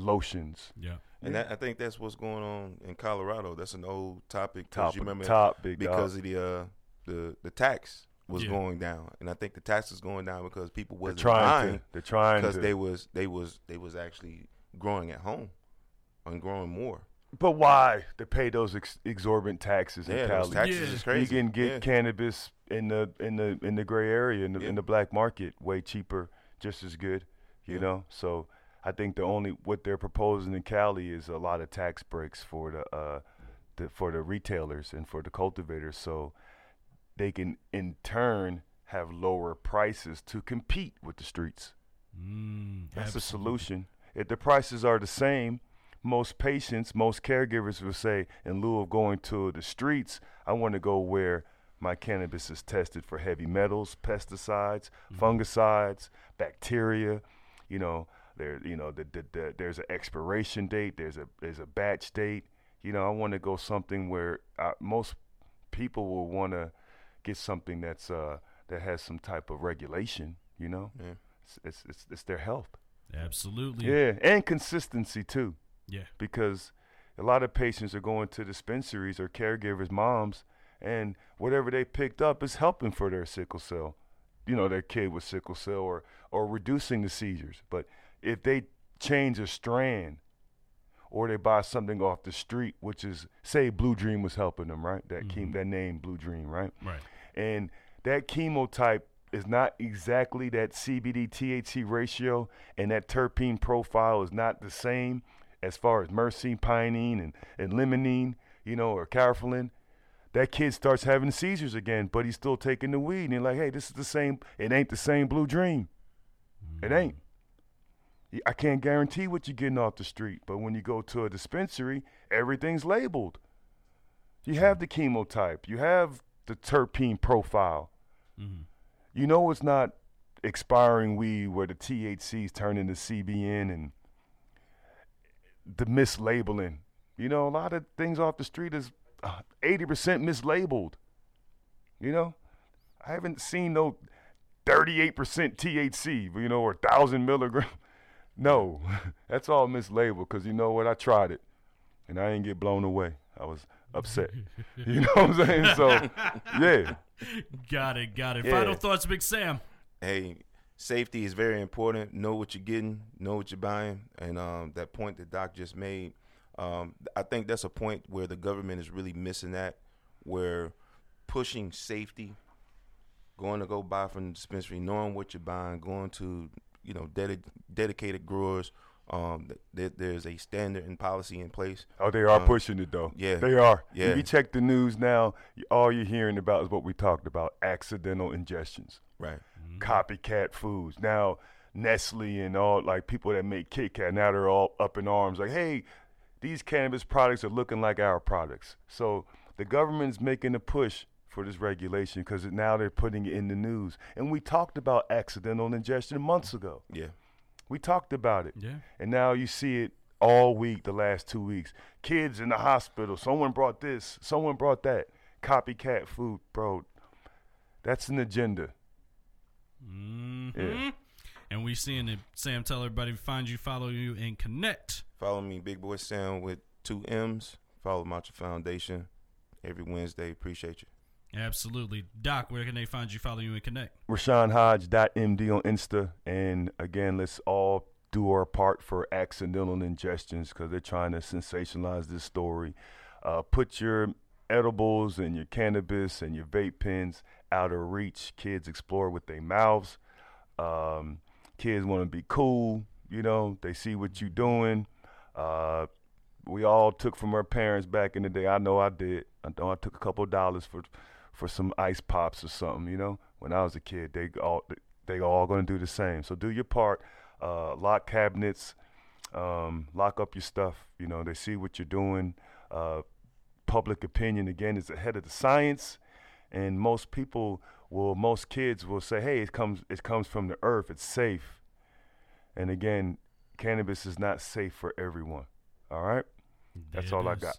lotions. Yeah. And that, I think that's what's going on in Colorado. That's an old topic. 'cause Top you remember top big because dog. of the uh, the the tax was Yeah. going down, and I think the tax is going down because people They're wasn't trying buying to. They're trying because to. they was they was they was actually growing at home and growing more. But why to pay those ex- exorbitant taxes in Yeah, those Cali? taxes Yeah. is crazy. You can get yeah. cannabis in the in the in the gray area in the Yeah. in the black market way cheaper, just as good. You Yeah. know, so I think the only what they're proposing in Cali is a lot of tax breaks for the uh the, for the retailers and for the cultivators, so they can in turn have lower prices to compete with the streets. Mm, That's the absolutely. solution. If the prices are the same, most patients, most caregivers will say, in lieu of going to the streets, I want to go where my cannabis is tested for heavy metals, pesticides, fungicides, bacteria. You know, there, you know, the, the, the, there's an expiration date. There's a there's a batch date. You know, I want to go something where uh, most people will want to get something that's uh, that has some type of regulation. You know, Yeah. it's, it's it's it's their health. Absolutely. Yeah, and consistency too, Yeah. because a lot of patients are going to dispensaries or caregivers, moms, and whatever they picked up is helping for their sickle cell, you know, their kid with sickle cell or or reducing the seizures. But if they change a strand or they buy something off the street, which is say Blue Dream was helping them, right? That chem- mm-hmm. that name Blue Dream, right? Right. and that chemotype is not exactly that CBD THC ratio, and that terpene profile is not the same as far as myrcene, pinene, and, and limonene, you know, or caryophyllene. That kid starts having seizures again, but he's still taking the weed, and you're like, hey, this is the same. It ain't the same blue dream. It ain't. I can't guarantee what you're getting off the street, but when you go to a dispensary, everything's labeled. You have the chemotype, you have the terpene profile. Mhm. You know it's not expiring weed where the THCs turn into CBN and the mislabeling. You know, a lot of things off the street is uh, 80% mislabeled. You know, I haven't seen no 38% THC, you know, or 1,000 milligram. No, that's all mislabeled because you know what? I tried it and I didn't get blown away. I was upset. you know what I'm saying? So, yeah. Got it. Got it. Yeah. Final thoughts, Big Sam. hey, safety is very important. Know what you're getting, know what you're buying, and um, that point that Doc just made, um, I think that's a point where the government is really missing that, where pushing safety, going to go buy from the dispensary, knowing what you're buying, going to you know dedi- dedicated growers. Um, th- there's a standard and policy in place. Oh, they are Um, pushing it though. yeah. they are. Yeah. If you check the news now, all you're hearing about is what we talked about: accidental ingestions, Right. copycat foods. Now, Nestle and all like people that make Kit Kat now they're all up in arms, like, hey, these cannabis products are looking like our products. So the government's making a push for this regulation because now they're putting it in the news. And we talked about accidental ingestion months ago. Yeah. We talked about it. Yeah. And now you see it all week, the last two weeks. Kids in the hospital. Someone brought this. Someone brought that. Copycat food, bro. That's an agenda. hmm Yeah. And we seeing it. Sam, tell everybody find you, follow you, and connect. Follow me, Big Boy Sam, with two M's. Follow MACHA Foundation every Wednesday. Appreciate you. Absolutely. Doc, where can they find you, follow you, and connect? RaseanHodge.md on Insta. And again, let's all do our part for accidental ingestions because they're trying to sensationalize this story. Uh, put your edibles and your cannabis and your vape pens out of reach. Kids explore with their mouths. Um, kids want to be cool. You know, they see what you're doing. Uh, we all took from our parents back in the day. I know I did. I know I took a couple dollars for for some ice pops or something. You know, when I was a kid, they all they all going to do the same. So do your part. Uh, lock cabinets. Um, lock up your stuff. You know, they see what you're doing. Uh, public opinion again is ahead of the science, and most people will, most kids will say, "Hey, it comes it comes from the earth. It's safe." And again, cannabis is not safe for everyone. All right. That's all it I got.